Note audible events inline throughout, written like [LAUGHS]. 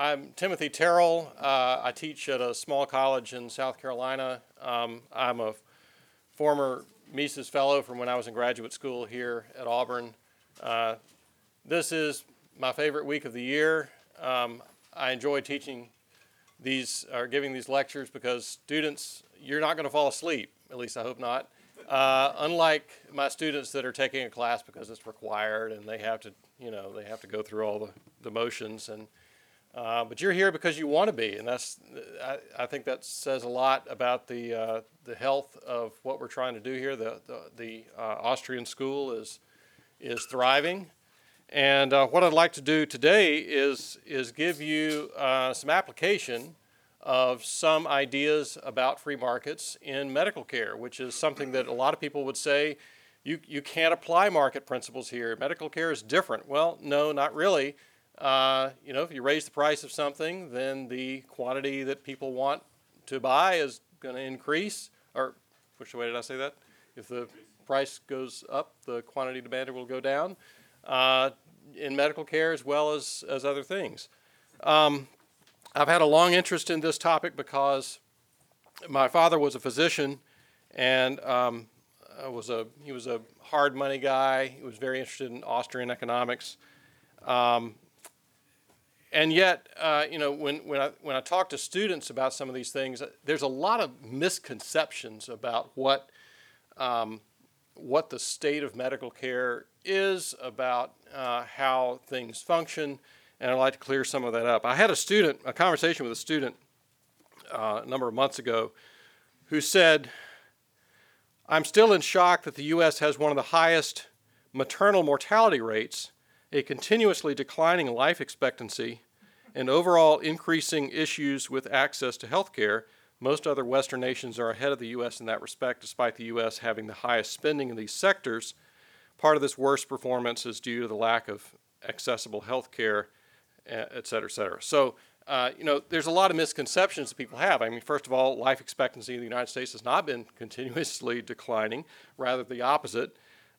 I'm Timothy Terrell. Uh, I teach at a small college in South Carolina. Um, I'm a former Mises Fellow from when I was in graduate school here at Auburn. Uh, this is my favorite week of the year. Um, I enjoy teaching these or giving these lectures because students, you're not going to fall asleep. At least I hope not. Uh, unlike my students that are taking a class because it's required and they have to, you know, they have to go through all the, the motions and. Uh, but you're here because you want to be, and that's I, I think that says a lot about the uh, the health of what we're trying to do here. The the, the uh, Austrian school is is thriving, and uh, what I'd like to do today is is give you uh, some application of some ideas about free markets in medical care, which is something that a lot of people would say you, you can't apply market principles here. Medical care is different. Well, no, not really. Uh, you know, if you raise the price of something, then the quantity that people want to buy is going to increase. Or, which way did I say that? If the price goes up, the quantity demanded will go down. Uh, in medical care as well as, as other things. Um, I've had a long interest in this topic because my father was a physician and um, was a he was a hard money guy. He was very interested in Austrian economics, um, and yet uh, you know when when I when I talk to students about some of these things, there's a lot of misconceptions about what um, what the state of medical care is, about uh, how things function and I'd like to clear some of that up. I had a student, a conversation with a student uh, a number of months ago, who said, I'm still in shock that the U.S. has one of the highest maternal mortality rates, a continuously declining life expectancy, and overall increasing issues with access to health care. Most other Western nations are ahead of the U.S. in that respect, despite the U.S. having the highest spending in these sectors. Part of this worse performance is due to the lack of accessible health care et cetera, et cetera. So, uh, you know, there's a lot of misconceptions that people have. I mean, first of all, life expectancy in the United States has not been [LAUGHS] continuously declining, rather the opposite.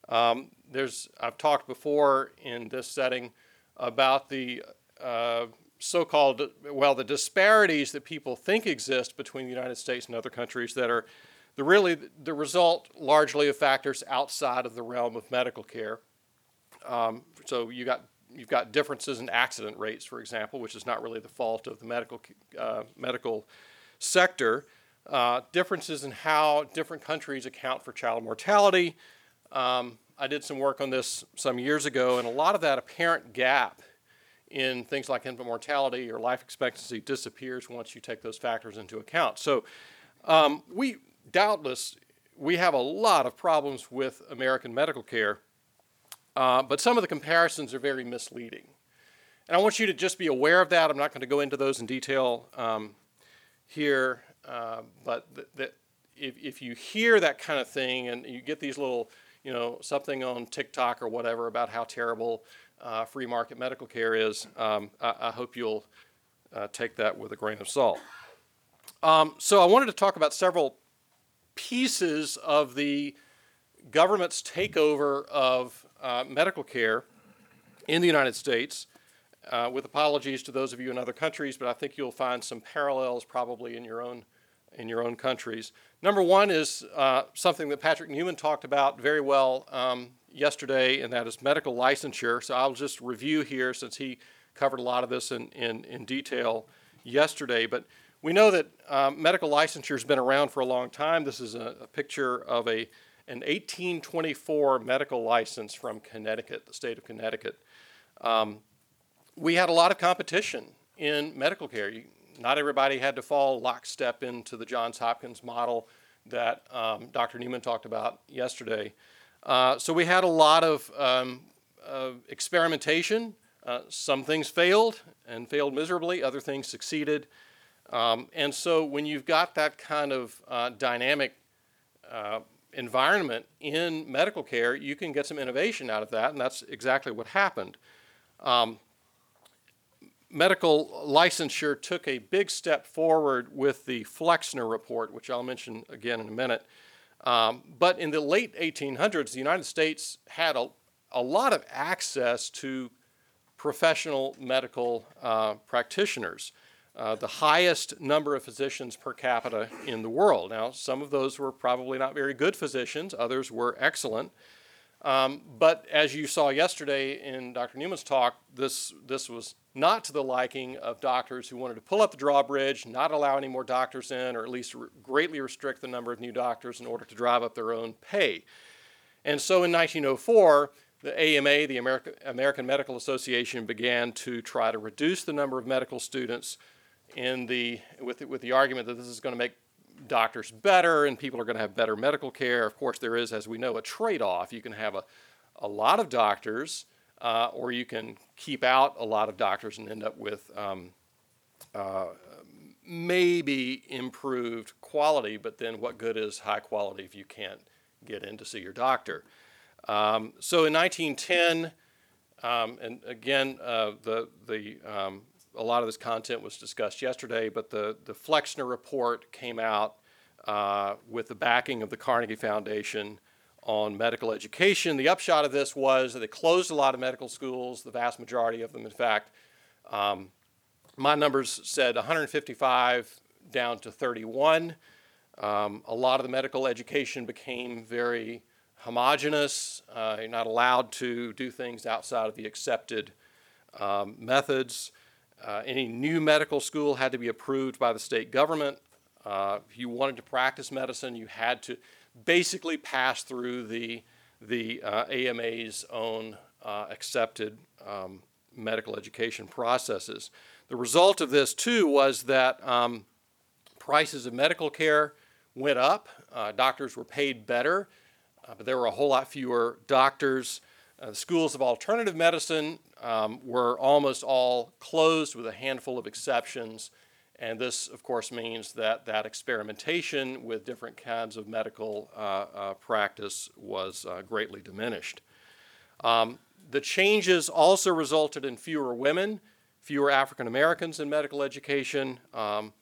Um, there's, I've talked before in this setting about the uh, so-called, well, the disparities that people think exist between the United States and other countries that are the really the result largely of factors outside of the realm of medical care. Um, so you got you've got differences in accident rates, for example, which is not really the fault of the medical uh, medical sector. Uh, differences in how different countries account for child mortality. Um, I did some work on this some years ago, and a lot of that apparent gap in things like infant mortality or life expectancy disappears once you take those factors into account. So, um, we doubtless we have a lot of problems with American medical care uh, but some of the comparisons are very misleading. And I want you to just be aware of that. I'm not going to go into those in detail um, here, uh, but th- th- if, if you hear that kind of thing and you get these little, you know, something on TikTok or whatever about how terrible uh, free market medical care is, um, I, I, hope you'll uh, take that with a grain of salt. Um, so I wanted to talk about several pieces of the government's takeover of uh, medical care in the United States, uh, with apologies to those of you in other countries, but I think you'll find some parallels probably in your own in your own countries. Number one is uh, something that Patrick Newman talked about very well um, yesterday, and that is medical licensure. So I'll just review here since he covered a lot of this in, in, in detail yesterday. But we know that um, medical licensure has been around for a long time. This is a, a picture of a an 1824 medical license from Connecticut, the state of Connecticut. Um, we had a lot of competition in medical care. You, not everybody had to fall lockstep into the Johns Hopkins model that um, Dr. Newman talked about yesterday. Uh, so we had a lot of um, experimentation. Uh, some things failed and failed miserably, other things succeeded. Um, and so when you've got that kind of uh, dynamic uh, environment in medical care, you can get some innovation out of that, and that's exactly what happened. Um, medical licensure took a big step forward with the Flexner report, which I'll mention again in a minute. Um, but in the late 1800s, the United States had a, a lot of access to professional medical uh, practitioners. Uh, the highest number of physicians per capita in the world. Now, some of those were probably not very good physicians, others were excellent. Um, but as you saw yesterday in Dr. Newman's talk, this, this was not to the liking of doctors who wanted to pull up the drawbridge, not allow any more doctors in, or at least re- greatly restrict the number of new doctors in order to drive up their own pay. And so in 1904, the AMA, the American, American Medical Association, began to try to reduce the number of medical students in the, with, the, with the argument that this is going to make doctors better and people are going to have better medical care. Of course, there is, as we know, a trade off. You can have a, a lot of doctors, uh, or you can keep out a lot of doctors and end up with um, uh, maybe improved quality, but then what good is high quality if you can't get in to see your doctor? Um, so in 1910, um, and again, uh, the, the um, a lot of this content was discussed yesterday, but the, the Flexner report came out uh, with the backing of the Carnegie Foundation on medical education. The upshot of this was that they closed a lot of medical schools, the vast majority of them, in fact. Um, my numbers said 155 down to 31. Um, a lot of the medical education became very homogenous. Uh, you're not allowed to do things outside of the accepted um, methods. Uh, any new medical school had to be approved by the state government. Uh, if you wanted to practice medicine, you had to basically pass through the, the uh, AMA's own uh, accepted um, medical education processes. The result of this, too, was that um, prices of medical care went up. Uh, doctors were paid better, uh, but there were a whole lot fewer doctors. the schools of alternative medicine um, were almost all closed with a handful of exceptions. And this, of course, means that that experimentation with different kinds of medical uh, uh, practice was uh, greatly diminished. Um, the changes also resulted in fewer women, fewer African Americans in medical education. Um,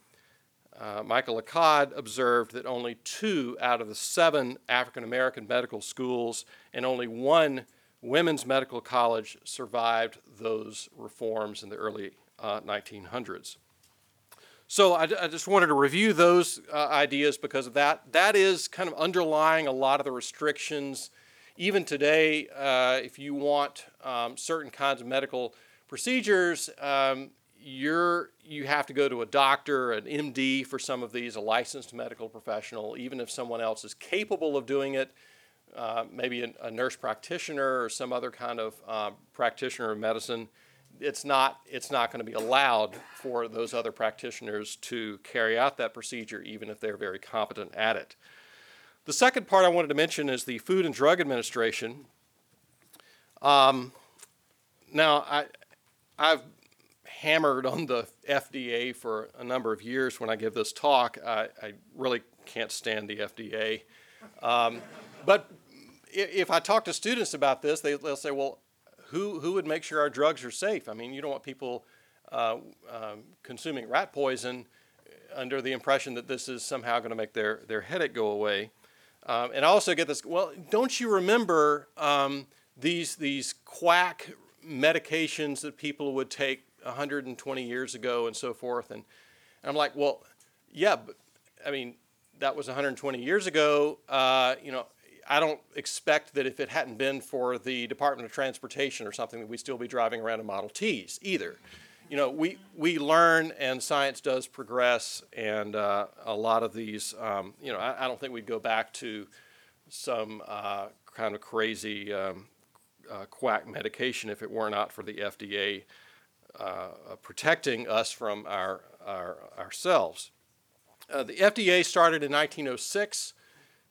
uh, Michael Accad observed that only two out of the seven African American medical schools and only one women's medical college survived those reforms in the early uh, 1900s. So I, I, just wanted to review those uh, ideas because of that. That is kind of underlying a lot of the restrictions. Even today, uh, if you want um, certain kinds of medical procedures, um, you're, you have to go to a doctor, an MD for some of these, a licensed medical professional. Even if someone else is capable of doing it, uh, maybe a, a, nurse practitioner or some other kind of uh, practitioner of medicine, it's not, it's not going to be allowed for those other practitioners to carry out that procedure, even if they're very competent at it. The second part I wanted to mention is the Food and Drug Administration. Um, now, I, I've hammered on the FDA for a number of years when I give this talk. I, I really can't stand the FDA. Um, but if I talk to students about this, they, will say, well, who, who would make sure our drugs are safe? I mean, you don't want people uh, um, consuming rat poison under the impression that this is somehow going to make their, their headache go away. Um, and I also get this, well, don't you remember um, these, these quack medications that people would take 120 years ago and so forth? And, and I'm like, well, yeah, but I mean, that was 120 years ago. Uh, you know, I don't expect that if it hadn't been for the Department of Transportation or something, that we'd still be driving around in Model Ts either. You know, we, we learn and science does progress, and uh, a lot of these, um, you know, I, I, don't think we'd go back to some uh, kind of crazy um, uh, quack medication if it were not for the FDA uh, protecting us from our, our ourselves. Uh, the FDA started in 1906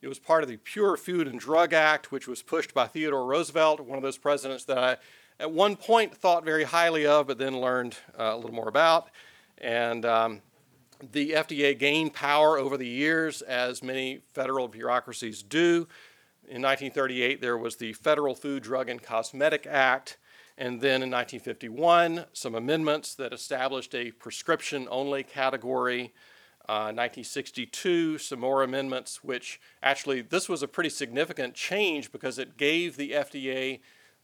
it was part of the Pure Food and Drug Act, which was pushed by Theodore Roosevelt, one of those presidents that I at one point thought very highly of, but then learned uh, a little more about. And um, the FDA gained power over the years, as many federal bureaucracies do. In 1938, there was the Federal Food, Drug, and Cosmetic Act. And then in 1951, some amendments that established a prescription only category 1962, uh, some more amendments, which actually this was a pretty significant change because it gave the FDA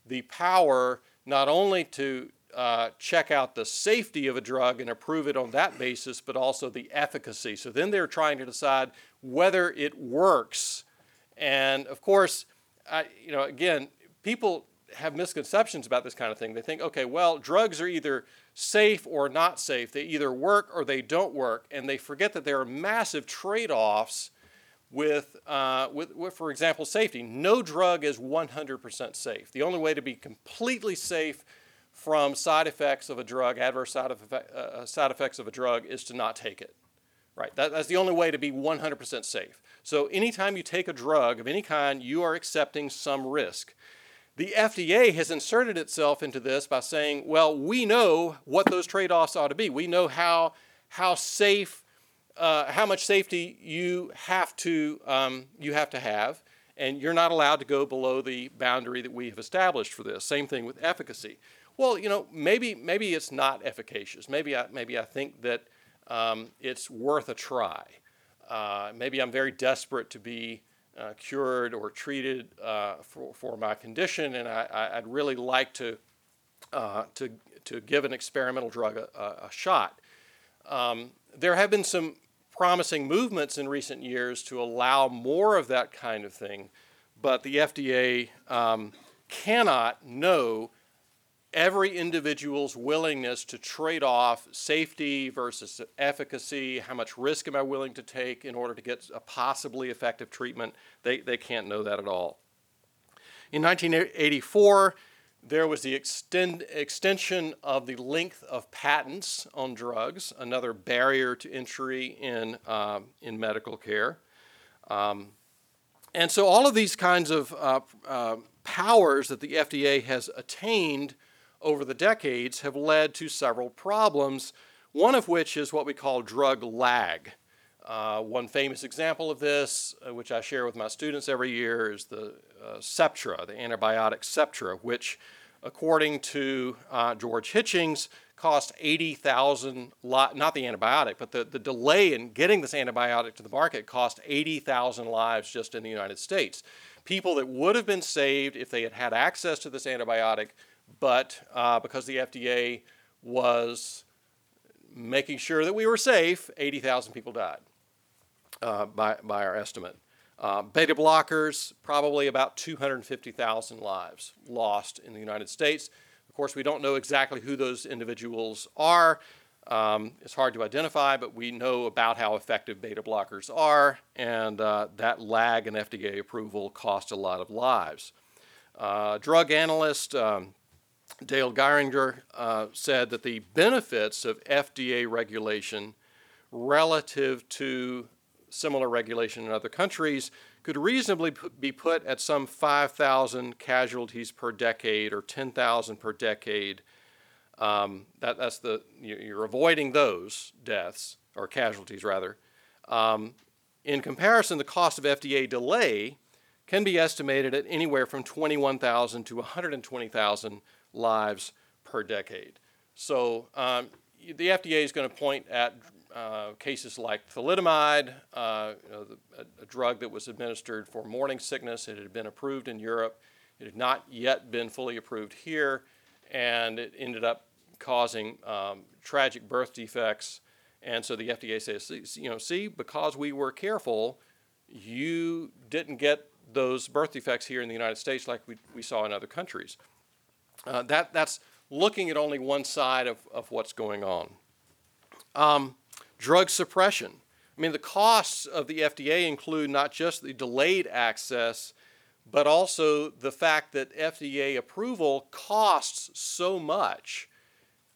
the power not only to uh, check out the safety of a drug and approve it on that basis, but also the efficacy. So then they're trying to decide whether it works. And of course, I, you know, again, people have misconceptions about this kind of thing. They think, okay, well, drugs are either safe or not safe. They either work or they don't work, and they forget that there are massive trade-offs with, uh, with, with, for example, safety. No drug is 100% safe. The only way to be completely safe from side effects of a drug, adverse side, effect, uh, uh, side effects of a drug, is to not take it. Right, that, that's the only way to be 100% safe. So anytime you take a drug of any kind, you are accepting some risk. The FDA has inserted itself into this by saying, well, we know what those trade offs ought to be. We know how, how safe, uh, how much safety you have, to, um, you have to have, and you're not allowed to go below the boundary that we have established for this. Same thing with efficacy. Well, you know, maybe, maybe it's not efficacious. Maybe I, maybe I think that um, it's worth a try. Uh, maybe I'm very desperate to be uh, cured or treated uh, for, for my condition, and I, would really like to, uh, to, to give an experimental drug a, a shot. Um, there have been some promising movements in recent years to allow more of that kind of thing, but the FDA um, cannot know every individual's willingness to trade off safety versus efficacy, how much risk am I willing to take in order to get a possibly effective treatment, they, they can't know that at all. In 1984, there was the extend, extension of the length of patents on drugs, another barrier to entry in, um, in medical care. Um, and so, all of these kinds of uh, uh, powers that the FDA has attained over the decades have led to several problems, one of which is what we call drug lag. Uh, one famous example of this, uh, which I share with my students every year, is the uh, Septra, the antibiotic Septra, which, according to uh, George Hitchings, cost 80,000, li- not the antibiotic, but the, the delay in getting this antibiotic to the market cost 80,000 lives just in the United States. People that would have been saved if they had had access to this antibiotic but uh, because the FDA was making sure that we were safe, 80,000 people died uh, by, by our estimate. Uh, beta blockers, probably about 250,000 lives lost in the United States. Of course, we don't know exactly who those individuals are. Um, it's hard to identify, but we know about how effective beta blockers are, and uh, that lag in FDA approval cost a lot of lives. Uh, drug analyst um, Dale Gieringer uh, said that the benefits of FDA regulation relative to similar regulation in other countries could reasonably be put at some 5,000 casualties per decade or 10,000 per decade. Um, that, that's the you're avoiding those deaths or casualties rather. Um, in comparison, the cost of FDA delay can be estimated at anywhere from 21,000 to 120,000 lives per decade. So um, the FDA is going to point at uh, cases like thalidomide, uh, you know, the, a, a, drug that was administered for morning sickness. It had been approved in Europe. It had not yet been fully approved here, and it ended up causing um, tragic birth defects. And so the FDA says, you know, see, because we were careful, you didn't get those birth defects here in the United States like we, we saw in other countries. Uh, that, that's looking at only one side of, of what's going on. Um, drug suppression. I mean, the costs of the FDA include not just the delayed access, but also the fact that FDA approval costs so much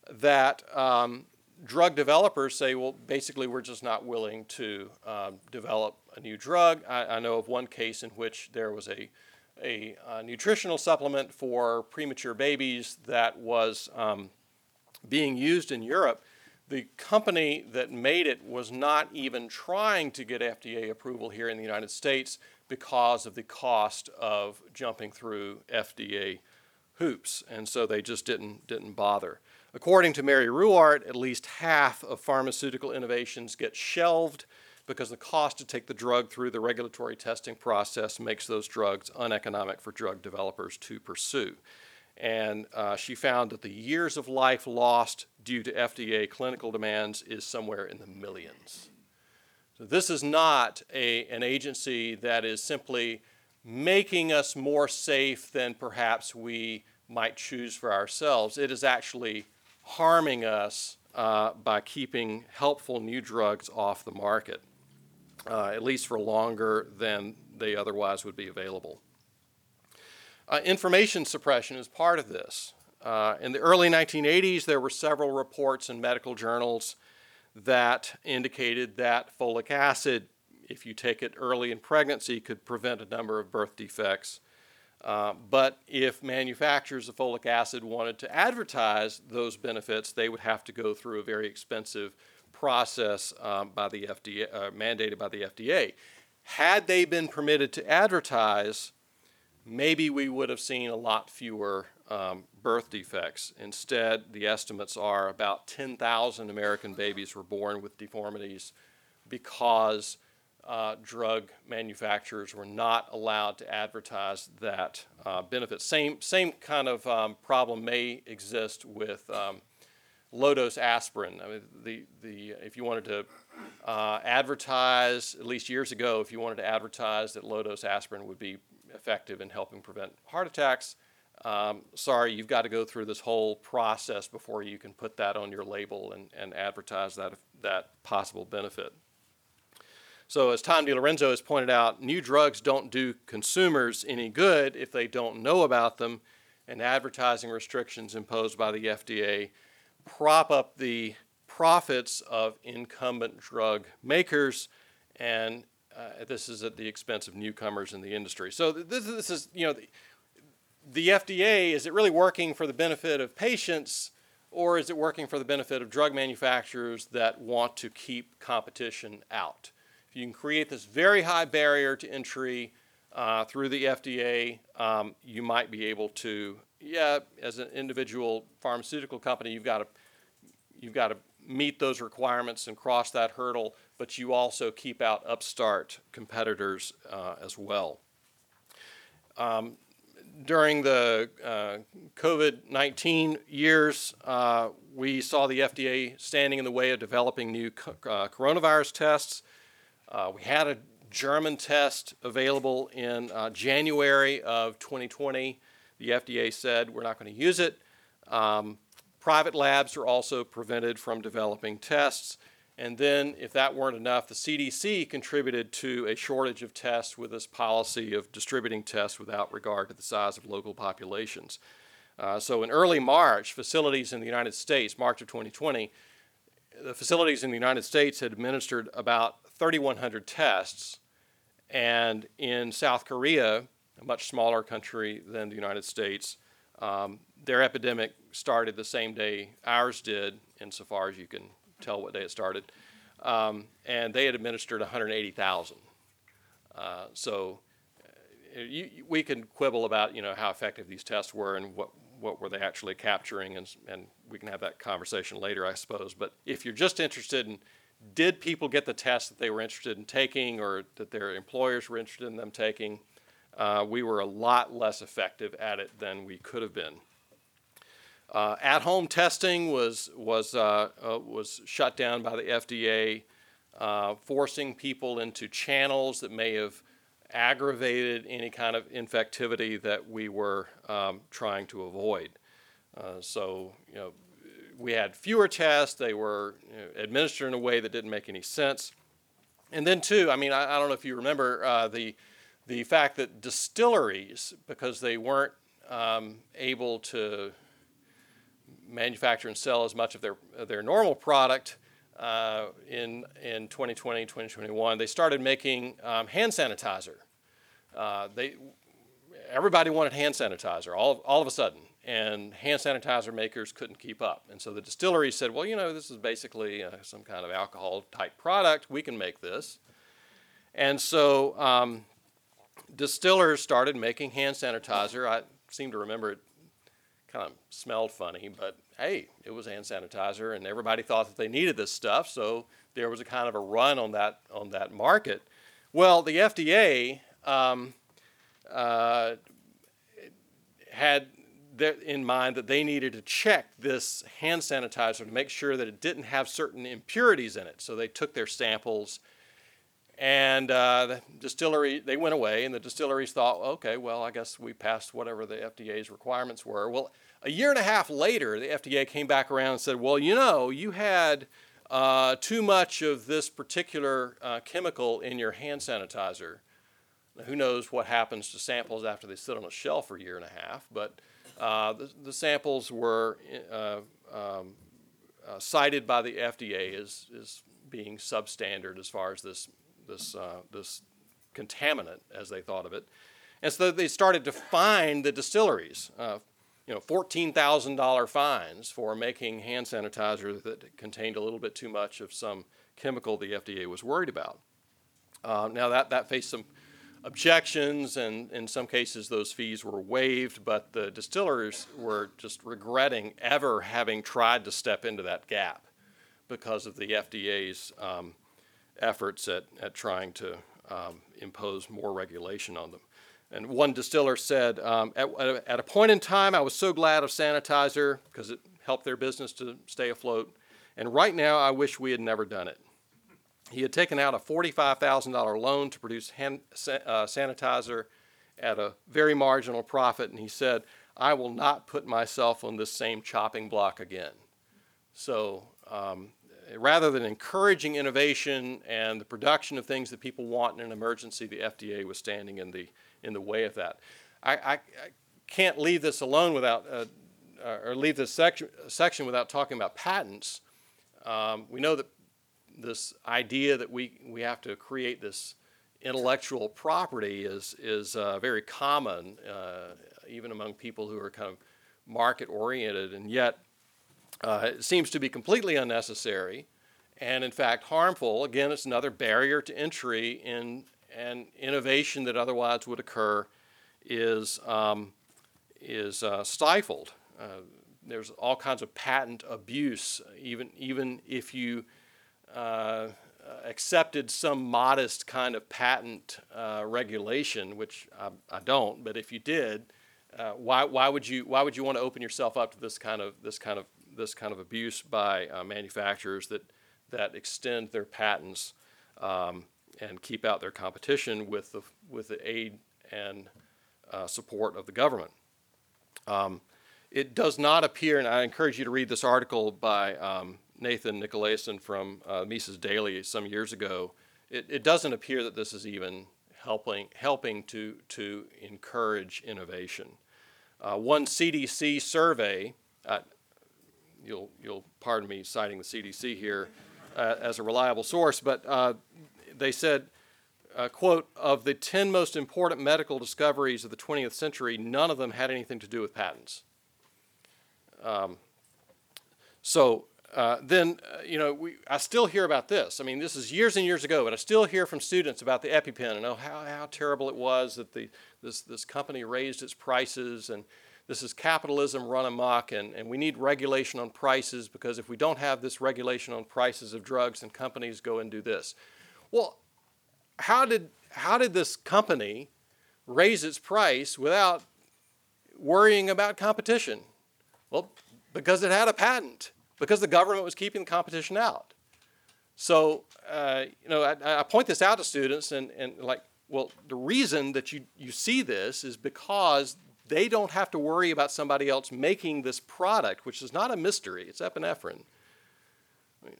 that um, drug developers say, well, basically, we're just not willing to um, develop a new drug. I, I, know of one case in which there was a a, a nutritional supplement for premature babies that was um, being used in Europe. The company that made it was not even trying to get FDA approval here in the United States because of the cost of jumping through FDA hoops, and so they just didn't, didn't bother. According to Mary Ruwart, at least half of pharmaceutical innovations get shelved because the cost to take the drug through the regulatory testing process makes those drugs uneconomic for drug developers to pursue. and uh, she found that the years of life lost due to FDA clinical demands is somewhere in the millions. So this is not a, an agency that is simply making us more safe than perhaps we might choose for ourselves. It is actually harming us uh, by keeping helpful new drugs off the market, uh, at least for longer than they otherwise would be available. Uh, information suppression is part of this. Uh, in the early 1980s, there were several reports in medical journals that indicated that folic acid, if you take it early in pregnancy, could prevent a number of birth defects. Uh, but if manufacturers of folic acid wanted to advertise those benefits, they would have to go through a very expensive process um, by the FDA, uh, mandated by the FDA. Had they been permitted to advertise, maybe we would have seen a lot fewer um, birth defects. Instead, the estimates are about 10,000 American babies were born with deformities because uh, drug manufacturers were not allowed to advertise that uh, benefit. Same, same kind of um, problem may exist with um, low dose aspirin. I mean, the, the, if you wanted to uh, advertise, at least years ago, if you wanted to advertise that low dose aspirin would be effective in helping prevent heart attacks, um, sorry, you've got to go through this whole process before you can put that on your label and, and advertise that, that possible benefit. So, as Tom DiLorenzo has pointed out, new drugs don't do consumers any good if they don't know about them, and advertising restrictions imposed by the FDA prop up the profits of incumbent drug makers, and uh, this is at the expense of newcomers in the industry. So, this, this is, you know, the, the FDA, is it really working for the benefit of patients? Or is it working for the benefit of drug manufacturers that want to keep competition out? If you can create this very high barrier to entry uh, through the FDA, um, you might be able to, yeah, as an individual pharmaceutical company, you've got to you've got to meet those requirements and cross that hurdle, but you also keep out upstart competitors uh, as well. Um, during the uh, COVID 19 years, uh, we saw the FDA standing in the way of developing new co- uh, coronavirus tests. Uh, we had a German test available in uh, January of 2020. The FDA said we're not going to use it. Um, private labs are also prevented from developing tests. And then, if that weren't enough, the CDC contributed to a shortage of tests with this policy of distributing tests without regard to the size of local populations. Uh, so, in early March, facilities in the United States, March of 2020, the facilities in the United States had administered about 3,100 tests. And in South Korea, a much smaller country than the United States, um, their epidemic started the same day ours did, insofar as you can tell what day it started. Um, and they had administered 180,000. Uh, so uh, you, we can quibble about you know how effective these tests were and what what were they actually capturing, and, and we can have that conversation later, I suppose. But if you're just interested in did people get the test that they were interested in taking or that their employers were interested in them taking? Uh, we were a lot less effective at it than we could have been. Uh, at-home testing was was uh, uh was shut down by the FDA, uh, forcing people into channels that may have aggravated any kind of infectivity that we were um, trying to avoid. Uh, so you know we had fewer tests. They were you know, administered in a way that didn't make any sense. And then, too, I mean, I, I don't know if you remember uh, the the fact that distilleries, because they weren't um, able to manufacture and sell as much of their their normal product uh, in in 2020, 2021, they started making um, hand sanitizer. Uh, they everybody wanted hand sanitizer all all of a sudden and hand sanitizer makers couldn't keep up. And so the distillery said, well, you know, this is basically uh, some kind of alcohol type product. We can make this. And so um, distillers started making hand sanitizer. I seem to remember it kind of smelled funny, but hey, it was hand sanitizer, and everybody thought that they needed this stuff. So there was a kind of a run on that on that market. Well, the FDA um, uh, had in mind that they needed to check this hand sanitizer to make sure that it didn't have certain impurities in it. So they took their samples and uh, the distillery, they went away, and the distilleries thought, okay, well, I guess we passed whatever the FDA's requirements were. Well, a year and a half later, the FDA came back around and said, well, you know, you had uh, too much of this particular uh, chemical in your hand sanitizer. Now, who knows what happens to samples after they sit on a shelf for a year and a half, but uh, the, the, samples were uh, um, uh, cited by the FDA as, as being substandard as far as this this, uh, this contaminant, as they thought of it. And so they started to fine the distilleries, uh, you know, $14,000 fines for making hand sanitizer that contained a little bit too much of some chemical the FDA was worried about. Now, that, that faced some objections, and in some cases, those fees were waived, but the distillers were just regretting ever having tried to step into that gap because of the FDA's um, efforts at, at trying to um, impose more regulation on them. And one distiller said, um, at, at, a point in time, I was so glad of sanitizer because it helped their business to stay afloat. And right now, I wish we had never done it. He had taken out a $45,000 loan to produce hand, uh, sanitizer at a very marginal profit, and he said, I will not put myself on this same chopping block again. So um, rather than encouraging innovation and the production of things that people want in an emergency, the FDA was standing in the, in the way of that. I, I, I can't leave this alone without, uh, uh, or leave this section, section without talking about patents. Um, we know that this idea that we, we have to create this intellectual property is, is uh, very common, uh, even among people who are kind of market oriented, and yet uh, it seems to be completely unnecessary and, in fact, harmful. Again, it's another barrier to entry in an innovation that otherwise would occur is, um, is uh, stifled. Uh, there's all kinds of patent abuse, even, even if you uh, accepted some modest kind of patent uh, regulation, which I, I, don't, but if you did, uh, why, why, would you, why would you want to open yourself up to this kind of, this kind of this kind of abuse by uh, manufacturers that, that extend their patents um, and keep out their competition with the, with the aid and uh, support of the government. Um, it does not appear, and I encourage you to read this article by um, Nathan Nicolason from uh, Mises Daily some years ago. It, it, doesn't appear that this is even helping, helping to, to encourage innovation. Uh, one CDC survey, uh, you'll, you'll pardon me citing the CDC here uh, as a reliable source, but uh, they said, uh, quote, of the 10 most important medical discoveries of the 20th century, none of them had anything to do with patents. Um, so uh, then, uh, you know, we, I still hear about this. I mean, this is years and years ago, but I still hear from students about the EpiPen and oh, how, how terrible it was that the, this, this company raised its prices and this is capitalism run amok, and, and we need regulation on prices because if we don't have this regulation on prices of drugs, then companies go and do this. Well, how did, how did this company raise its price without worrying about competition? Well, because it had a patent, because the government was keeping the competition out. So, uh, you know, I, I, point this out to students and, and like, well, the reason that you, you see this is because they don't have to worry about somebody else making this product, which is not a mystery. It's epinephrine. I mean,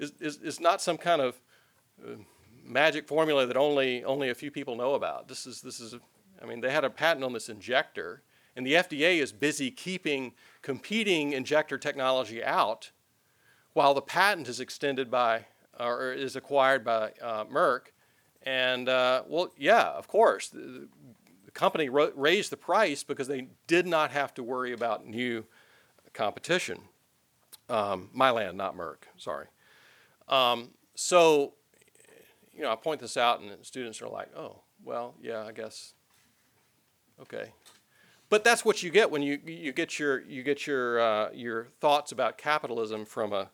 it's, it's, it's not some kind of uh, magic formula that only, only a few people know about. This is, this is, I mean, they had a patent on this injector, and the FDA is busy keeping competing injector technology out while the patent is extended by, or is acquired by uh, Merck. And uh, well, yeah, of course, the company ro- raised the price because they did not have to worry about new competition. Um, Mylan, not Merck, sorry. Um, so, you know, I point this out, and students are like, oh, well, yeah, I guess, okay. But that's what you get when you, you get your, you get your, uh, your thoughts about capitalism from a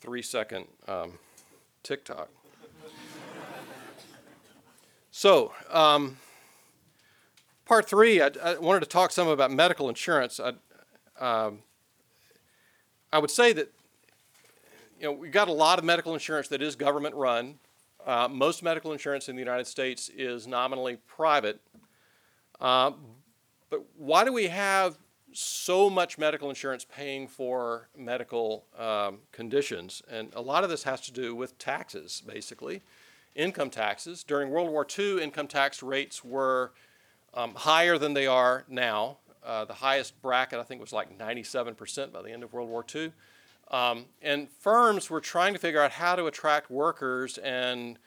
three second um, TikTok. so, um, part three, I, I wanted to talk some about medical insurance. I, um, I would say that you know we've got a lot of medical insurance that is government run. Uh, most medical insurance in the United States is nominally private. Uh, but why do we have so much medical insurance paying for medical um, conditions? And a lot of this has to do with taxes, basically, income taxes. During World War II, income tax rates were um, higher than they are now. Uh, the highest bracket, I think, was like 97% by the end of World War II. Um, and firms were trying to figure out how to attract workers and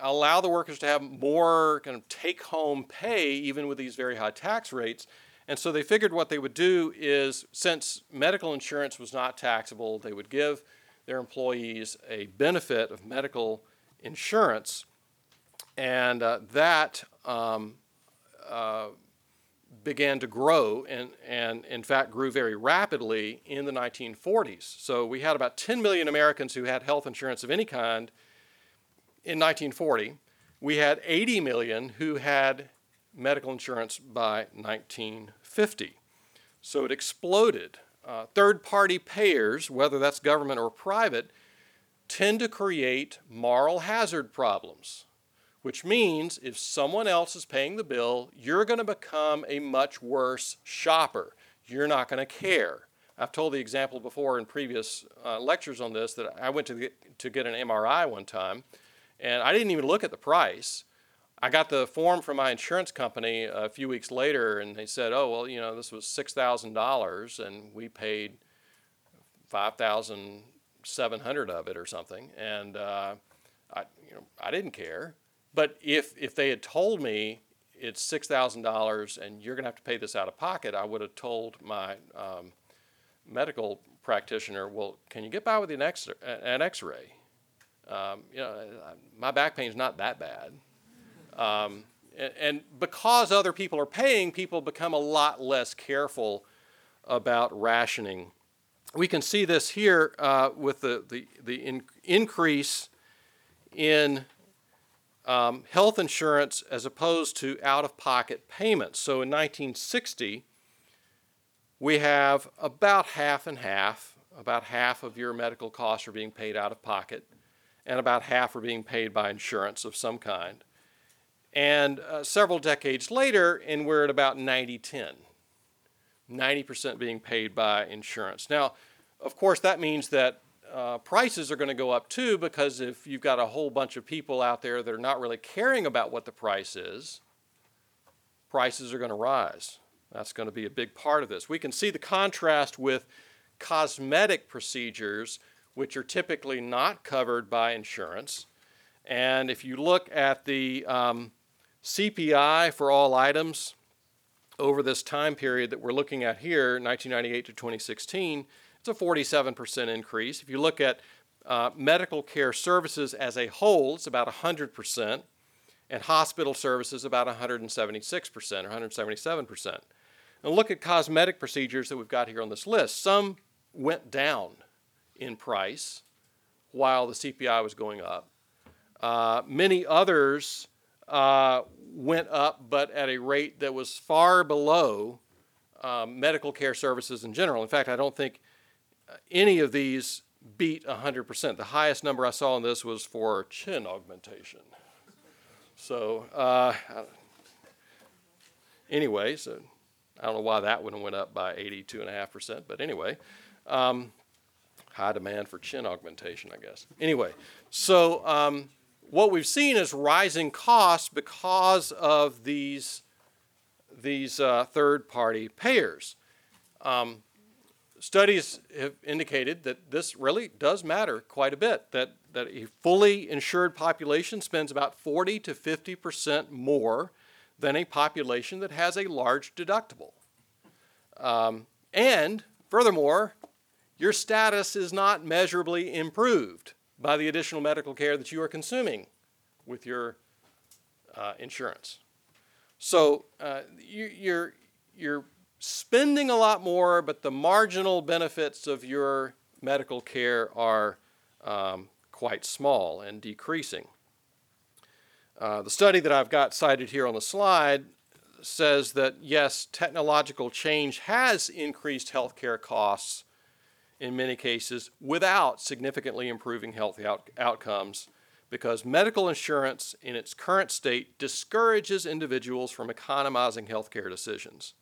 allow the workers to have more kind of take home pay, even with these very high tax rates. And so they figured what they would do is, since medical insurance was not taxable, they would give their employees a benefit of medical insurance. And uh, that um, uh, began to grow and, and, in fact, grew very rapidly in the 1940s. So we had about 10 million Americans who had health insurance of any kind in 1940. We had 80 million who had medical insurance by 1950. So it exploded. Uh, third party payers, whether that's government or private, tend to create moral hazard problems which means if someone else is paying the bill, you're going to become a much worse shopper. You're not going to care. I've told the example before in previous uh, lectures on this that I went to get, to get an MRI one time, and I didn't even look at the price. I got the form from my insurance company a few weeks later, and they said, "Oh, well, you know, this was six thousand dollars, and we paid five thousand seven hundred of it or something." And uh, I, you know, I didn't care. But if, if they had told me it's $6,000 and you're going to have to pay this out of pocket, I would have told my um, medical practitioner, well, can you get by with an, x- an x-ray? Um, you know, my back pain is not that bad. Um, and, and, because other people are paying, people become a lot less careful about rationing. We can see this here uh, with the, the, the in, increase in um, health insurance as opposed to out of pocket payments. So in 1960, we have about half and half. About half of your medical costs are being paid out of pocket, and about half are being paid by insurance of some kind. And uh, several decades later, and we're at about 90 10. 90% being paid by insurance. Now, of course, that means that uh, prices are going to go up too because if you've got a whole bunch of people out there that are not really caring about what the price is, prices are going to rise. That's going to be a big part of this. We can see the contrast with cosmetic procedures, which are typically not covered by insurance. And if you look at the um, CPI for all items over this time period that we're looking at here, 1998 to 2016, it's a 47% increase. If you look at uh, medical care services as a whole, it's about 100%, and hospital services about 176% or 177%. And look at cosmetic procedures that we've got here on this list. Some went down in price while the CPI was going up. Uh, many others uh, went up, but at a rate that was far below um, medical care services in general. In fact, I don't think any of these beat 100%. The highest number I saw on this was for chin augmentation. So, uh, anyway, so I don't know why that one went up by 82.5%, but anyway, um, high demand for chin augmentation, I guess. Anyway, so um, what we've seen is rising costs because of these, these uh, third party payers. Um, studies have indicated that this really does matter quite a bit, that, that a fully insured population spends about 40 to 50% more than a population that has a large deductible. Um, and furthermore, your status is not measurably improved by the additional medical care that you are consuming with your uh, insurance. So uh, you, you're, you're spending a lot more, but the marginal benefits of your medical care are um, quite small and decreasing. Uh, the study that I've got cited here on the slide says that yes, technological change has increased healthcare costs in many cases without significantly improving health out- outcomes because medical insurance in its current state discourages individuals from economizing healthcare decisions.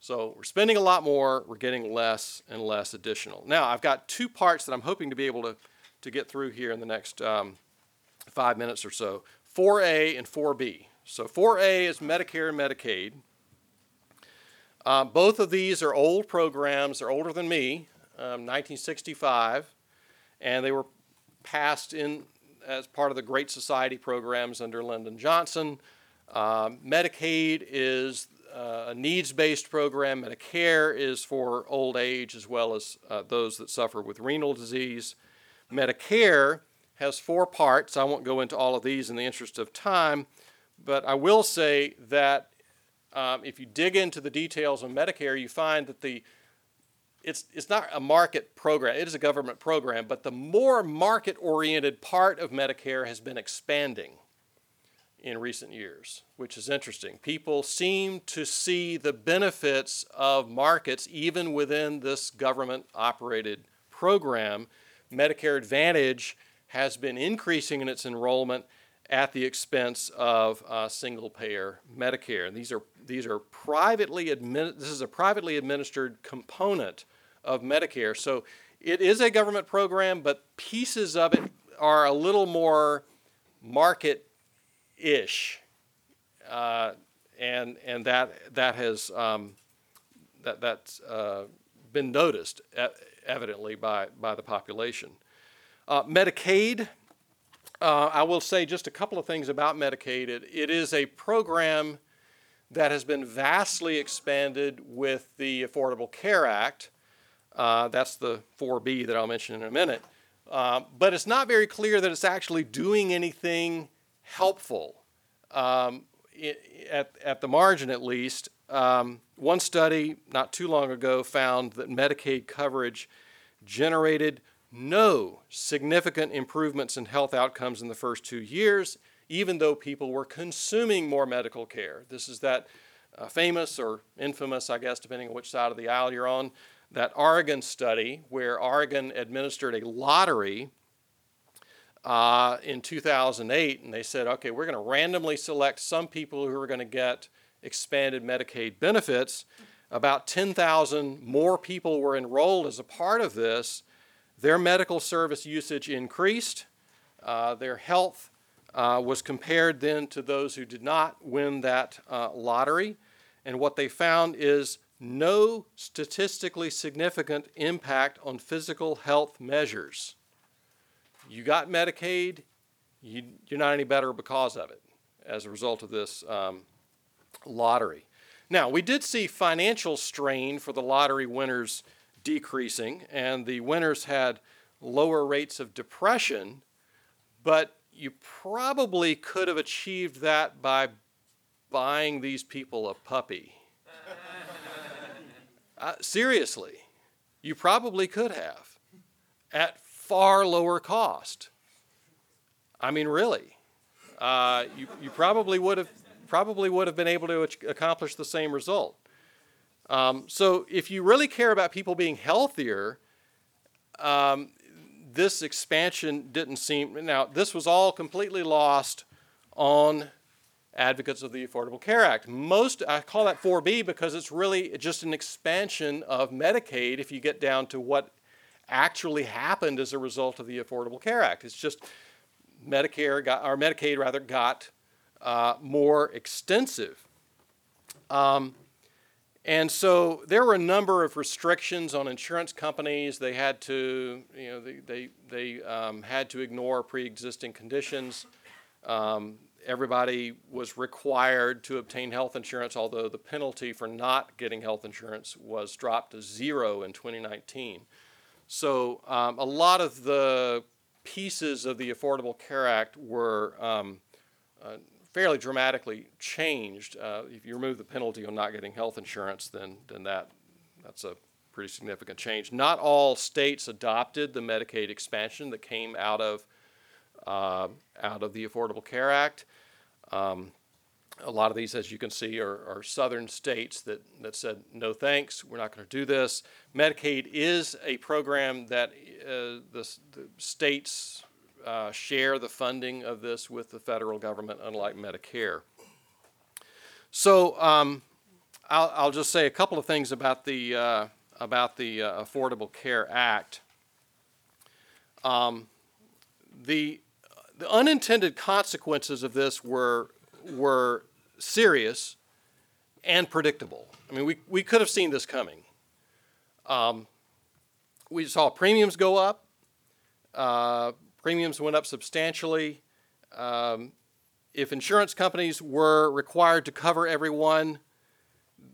So we're spending a lot more, we're getting less and less additional. Now, I've got two parts that I'm hoping to be able to, to get through here in the next um, five minutes or so 4A and 4B. So 4A is Medicare and Medicaid. Uh, both of these are old programs, they're older than me, um, 1965, and they were passed in as part of the Great Society programs under Lyndon Johnson. Um, Medicaid is uh, a needs based program. Medicare is for old age as well as uh, those that suffer with renal disease. Medicare has four parts. I won't go into all of these in the interest of time, but I will say that um, if you dig into the details of Medicare, you find that the it's, it's not a market program, it is a government program, but the more market oriented part of Medicare has been expanding in recent years, which is interesting. People seem to see the benefits of markets even within this government operated program. Medicare Advantage has been increasing in its enrollment at the expense of uh, single payer Medicare. And these are, these are privately admin, this is a privately administered component of Medicare. So it is a government program, but pieces of it are a little more market ish. Uh, and and that, that has um, that, that's uh, been noticed evidently by, by the population. Uh, Medicaid, uh, I will say just a couple of things about Medicaid. It, it is a program that has been vastly expanded with the Affordable Care Act. Uh, that's the 4B that I'll mention in a minute. Uh, but it's not very clear that it's actually doing anything helpful. Um, it, at, at the margin, at least, um, one study not too long ago found that Medicaid coverage generated no significant improvements in health outcomes in the first two years, even though people were consuming more medical care. This is that uh, famous or infamous, I guess, depending on which side of the aisle you're on, that Oregon study where Oregon administered a lottery uh, in 2008, and they said, okay, we're going to randomly select some people who are going to get expanded Medicaid benefits. About 10,000 more people were enrolled as a part of this their medical service usage increased. Uh, their health uh, was compared then to those who did not win that uh, lottery. And what they found is no statistically significant impact on physical health measures. You got Medicaid, you, are not any better because of it as a result of this um, lottery. Now, we did see financial strain for the lottery winners decreasing, and the winners had lower rates of depression, but you probably could have achieved that by buying these people a puppy. [LAUGHS] uh, seriously, you probably could have at far lower cost. I mean, really, uh, you, you probably would have probably would have been able to accomplish the same result. Um, so if you really care about people being healthier, um, this expansion didn't seem. Now, this was all completely lost on advocates of the Affordable Care Act. Most, I call that 4B because it's really just an expansion of Medicaid if you get down to what actually happened as a result of the Affordable Care Act. It's just Medicare got, or Medicaid rather, got uh, more extensive. Um, and so there were a number of restrictions on insurance companies. They had to, you know, they, they, they um, had to ignore pre existing conditions. Um, everybody was required to obtain health insurance, although the penalty for not getting health insurance was dropped to zero in 2019. So um, a lot of the pieces of the Affordable Care Act were um, uh, fairly dramatically changed. Uh, if you remove the penalty on not getting health insurance, then, then that, that's a pretty significant change. Not all states adopted the Medicaid expansion that came out of, uh, out of the Affordable Care Act. Um, A lot of these, as you can see, are, are southern states that, that said, no thanks, we're not going to do this. Medicaid is a program that uh, the, the states uh, share the funding of this with the federal government, unlike Medicare. So um, I'll, I'll, just say a couple of things about the, uh, about the uh, Affordable Care Act. Um, the, the unintended consequences of this were, were serious and predictable. I mean, we, we could have seen this coming. Um, we saw premiums go up. Uh, premiums went up substantially. Um, if insurance companies were required to cover everyone,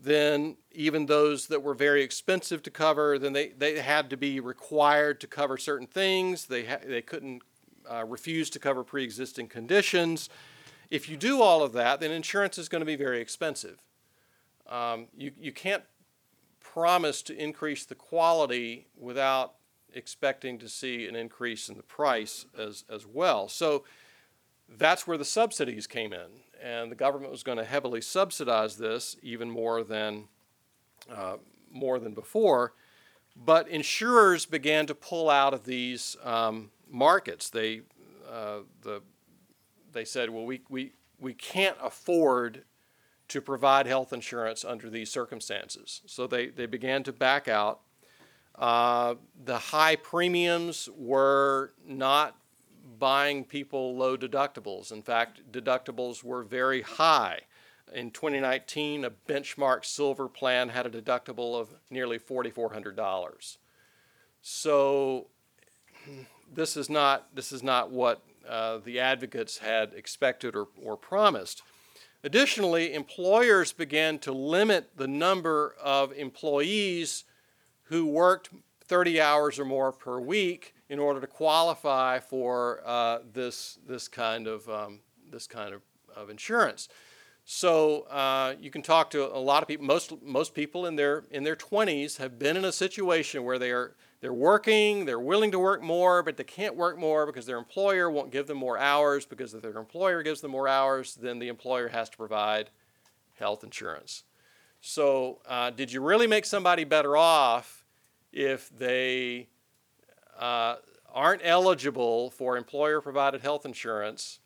then even those that were very expensive to cover, then they, they had to be required to cover certain things. They, ha- they couldn't uh, refuse to cover pre existing conditions. If you do all of that, then insurance is going to be very expensive. Um, you, you can't promise to increase the quality without expecting to see an increase in the price as, as well. So that's where the subsidies came in. And the government was going to heavily subsidize this even more than, uh, more than before. But insurers began to pull out of these um, markets. They, uh, the they said, well, we, we, we can't afford to provide health insurance under these circumstances. So they, they began to back out. Uh, the high premiums were not buying people low deductibles. In fact, deductibles were very high. In 2019, a benchmark silver plan had a deductible of nearly $4,400. So this is not this is not what uh, the advocates had expected or, or promised. Additionally, employers began to limit the number of employees who worked 30 hours or more per week in order to qualify for uh, this, this kind of, um, this kind of, of insurance. So uh, you can talk to a lot of people. Most, most people in their, in their 20s have been in a situation where they are they're working, they're willing to work more, but they can't work more because their employer won't give them more hours because if their employer gives them more hours, then the employer has to provide health insurance. So, uh, did you really make somebody better off if they uh, aren't eligible for employer provided health insurance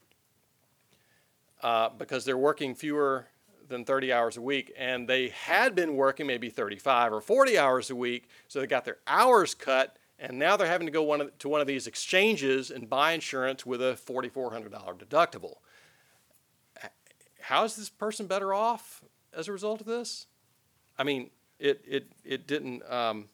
uh, because they're working fewer than 30 hours a week, and they had been working maybe 35 or 40 hours a week, so they got their hours cut, and now they're having to go one of, to one of these exchanges and buy insurance with a $4,400 deductible. How is this person better off as a result of this? I mean, it, it, it didn't, um,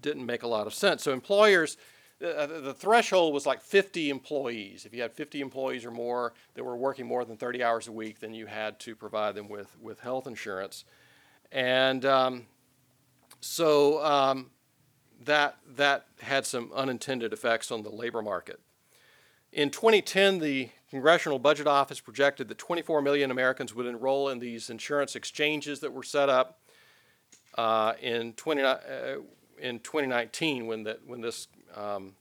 didn't make a lot of sense. So employers uh, the threshold was like 50 employees. If you had 50 employees or more that were working more than 30 hours a week, then you had to provide them with, with health insurance. And um, so um, that, that had some unintended effects on the labor market. In 2010, the Congressional Budget Office projected that 24 million Americans would enroll in these insurance exchanges that were set up uh, in, 20, uh, in 2019 when, that, when this um,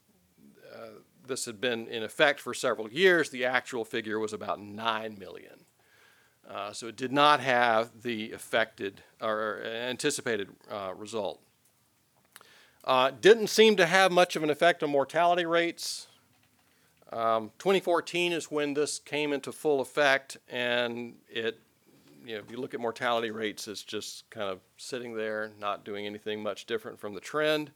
uh, this had been in effect for several years. The actual figure was about 9 million. Uh, so it did not have the affected or anticipated uh, result. Uh, didn't seem to have much of an effect on mortality rates. Um, 2014 is when this came into full effect, and it, you know, if you look at mortality rates, it's just kind of sitting there, not doing anything much different from the trend.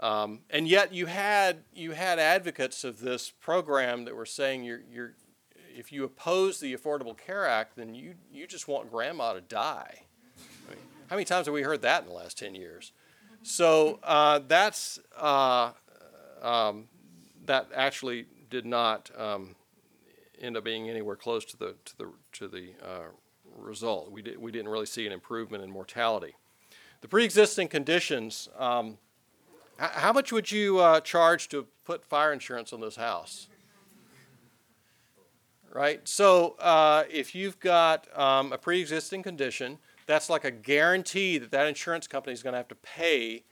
Um, and yet you had you had advocates of this program that were saying you're, you're if you oppose the Affordable Care Act, then you you just want grandma to die. I mean, how many times have we heard that in the last ten years? So uh, that's uh, um, that actually did not um, end up being anywhere close to the to the to the uh, result. We did we didn't really see an improvement in mortality. The pre-existing conditions. Um, how much would you uh, charge to put fire insurance on this house? Right? So uh, if you've got um, a pre existing condition, that's like a guarantee that that insurance company is going to have to pay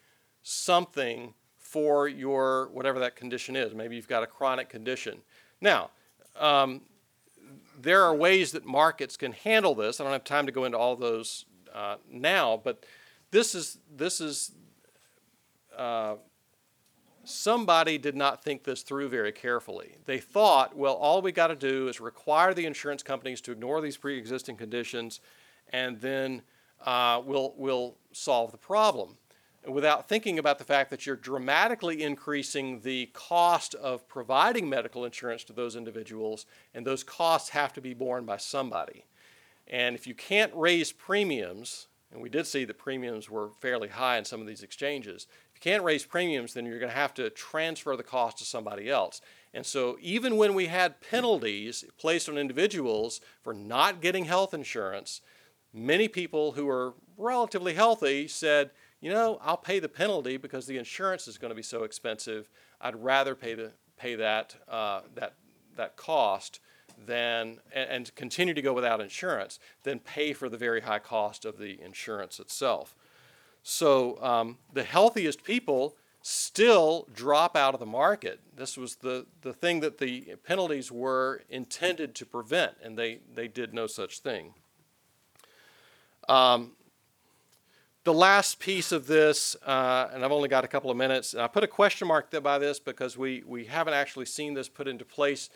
something for your whatever that condition is. Maybe you've got a chronic condition. Now, um, there are ways that markets can handle this. I don't have time to go into all those uh, now, but this is this is uh, somebody did not think this through very carefully. They thought, well, all we got to do is require the insurance companies to ignore these pre-existing conditions, and then uh, we'll we'll solve the problem. Without thinking about the fact that you're dramatically increasing the cost of providing medical insurance to those individuals, and those costs have to be borne by somebody. And if you can't raise premiums, and we did see that premiums were fairly high in some of these exchanges, if you can't raise premiums, then you're going to have to transfer the cost to somebody else. And so, even when we had penalties placed on individuals for not getting health insurance, many people who were relatively healthy said, you know, I'll pay the penalty because the insurance is going to be so expensive. I'd rather pay the pay that uh, that that cost than and, and continue to go without insurance than pay for the very high cost of the insurance itself. So um, the healthiest people still drop out of the market. This was the, the thing that the penalties were intended to prevent, and they, they did no such thing. Um, the last piece of this, uh, and I've only got a couple of minutes, and I put a question mark by this because we, we haven't actually seen this put into place,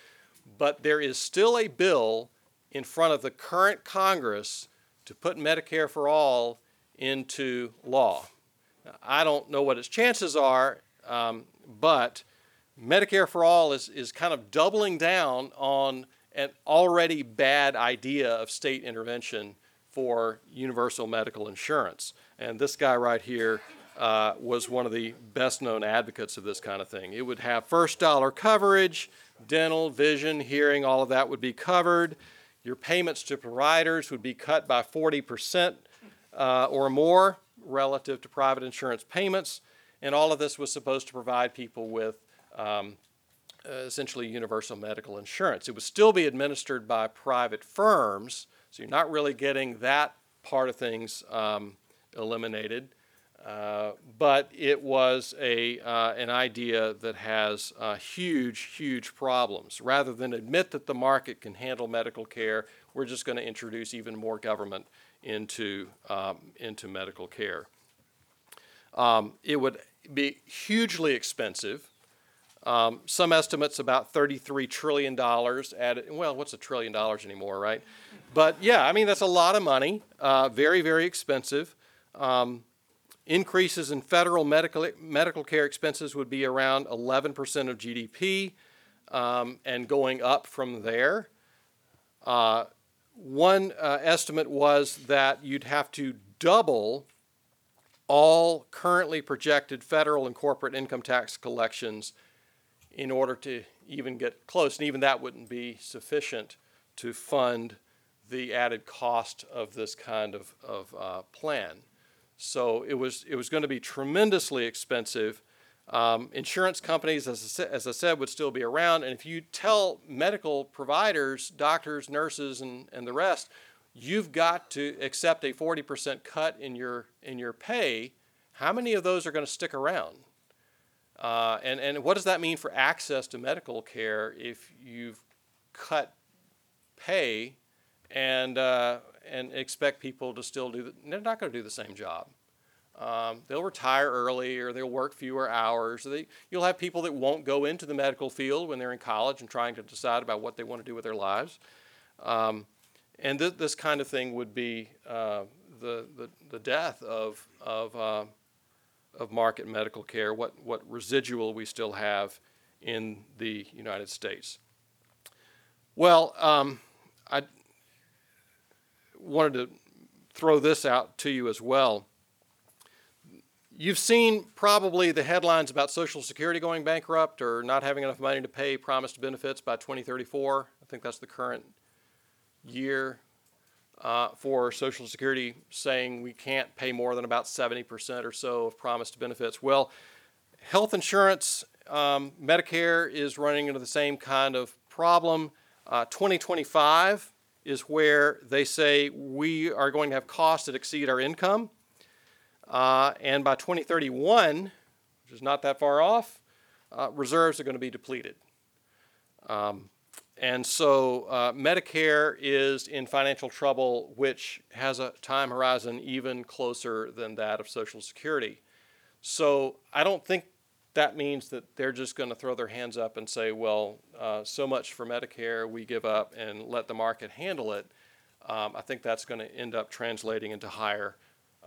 but there is still a bill in front of the current Congress to put Medicare for all into law. I don't know what its chances are, um, but Medicare for All is, is kind of doubling down on an already bad idea of state intervention for universal medical insurance. And this guy right here uh, was one of the best known advocates of this kind of thing. It would have first dollar coverage, dental, vision, hearing, all of that would be covered. Your payments to providers would be cut by 40 percent uh, or more relative to private insurance payments. And all of this was supposed to provide people with um, essentially universal medical insurance. It would still be administered by private firms, so you're not really getting that part of things um, eliminated. Uh, but it was a, uh, an idea that has uh, huge, huge problems. Rather than admit that the market can handle medical care, we're just going to introduce even more government into, um, into medical care. Um, it would be hugely expensive. Um, some estimates about $33 trillion added. Well, what's a trillion dollars anymore, right? But yeah, I mean, that's a lot of money. Uh, very, very expensive. Um, increases in federal medical, medical care expenses would be around 11% of GDP um, and going up from there. Uh, one uh, estimate was that you'd have to double all currently projected federal and corporate income tax collections in order to even get close. And even that wouldn't be sufficient to fund the added cost of this kind of, of uh, plan. So it was, it was going to be tremendously expensive um, insurance companies, as I, as I, said, would still be around. And if you tell medical providers, doctors, nurses, and, and the rest, you've got to accept a 40% cut in your, in your pay, how many of those are going to stick around? Uh, and, and what does that mean for access to medical care if you've cut pay and, uh, and expect people to still do the, they're not going to do the same job. Um, they'll retire early or they'll work fewer hours. They, you'll have people that won't go into the medical field when they're in college and trying to decide about what they want to do with their lives. Um, and th- this kind of thing would be uh, the, the, the, death of, of, uh, of market medical care, what, what residual we still have in the United States. Well, um, I wanted to throw this out to you as well. You've seen probably the headlines about Social Security going bankrupt or not having enough money to pay promised benefits by 2034. I think that's the current year uh, for Social Security saying we can't pay more than about 70% or so of promised benefits. Well, health insurance, um, Medicare is running into the same kind of problem. Uh, 2025 is where they say we are going to have costs that exceed our income. Uh, and by 2031, which is not that far off, uh, reserves are going to be depleted. Um, and so uh, Medicare is in financial trouble, which has a time horizon even closer than that of Social Security. So I don't think that means that they're just going to throw their hands up and say, well, uh, so much for Medicare, we give up and let the market handle it. Um, I think that's going to end up translating into higher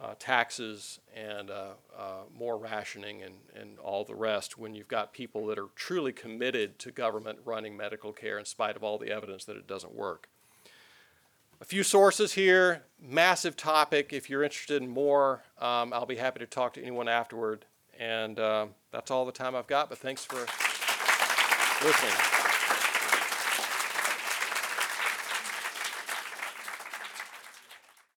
uh, taxes and uh, uh, more rationing and, and all the rest when you've got people that are truly committed to government running medical care in spite of all the evidence that it doesn't work. A few sources here, massive topic. If you're interested in more, um, I'll be happy to talk to anyone afterward. And uh, that's all the time I've got, but thanks for listening.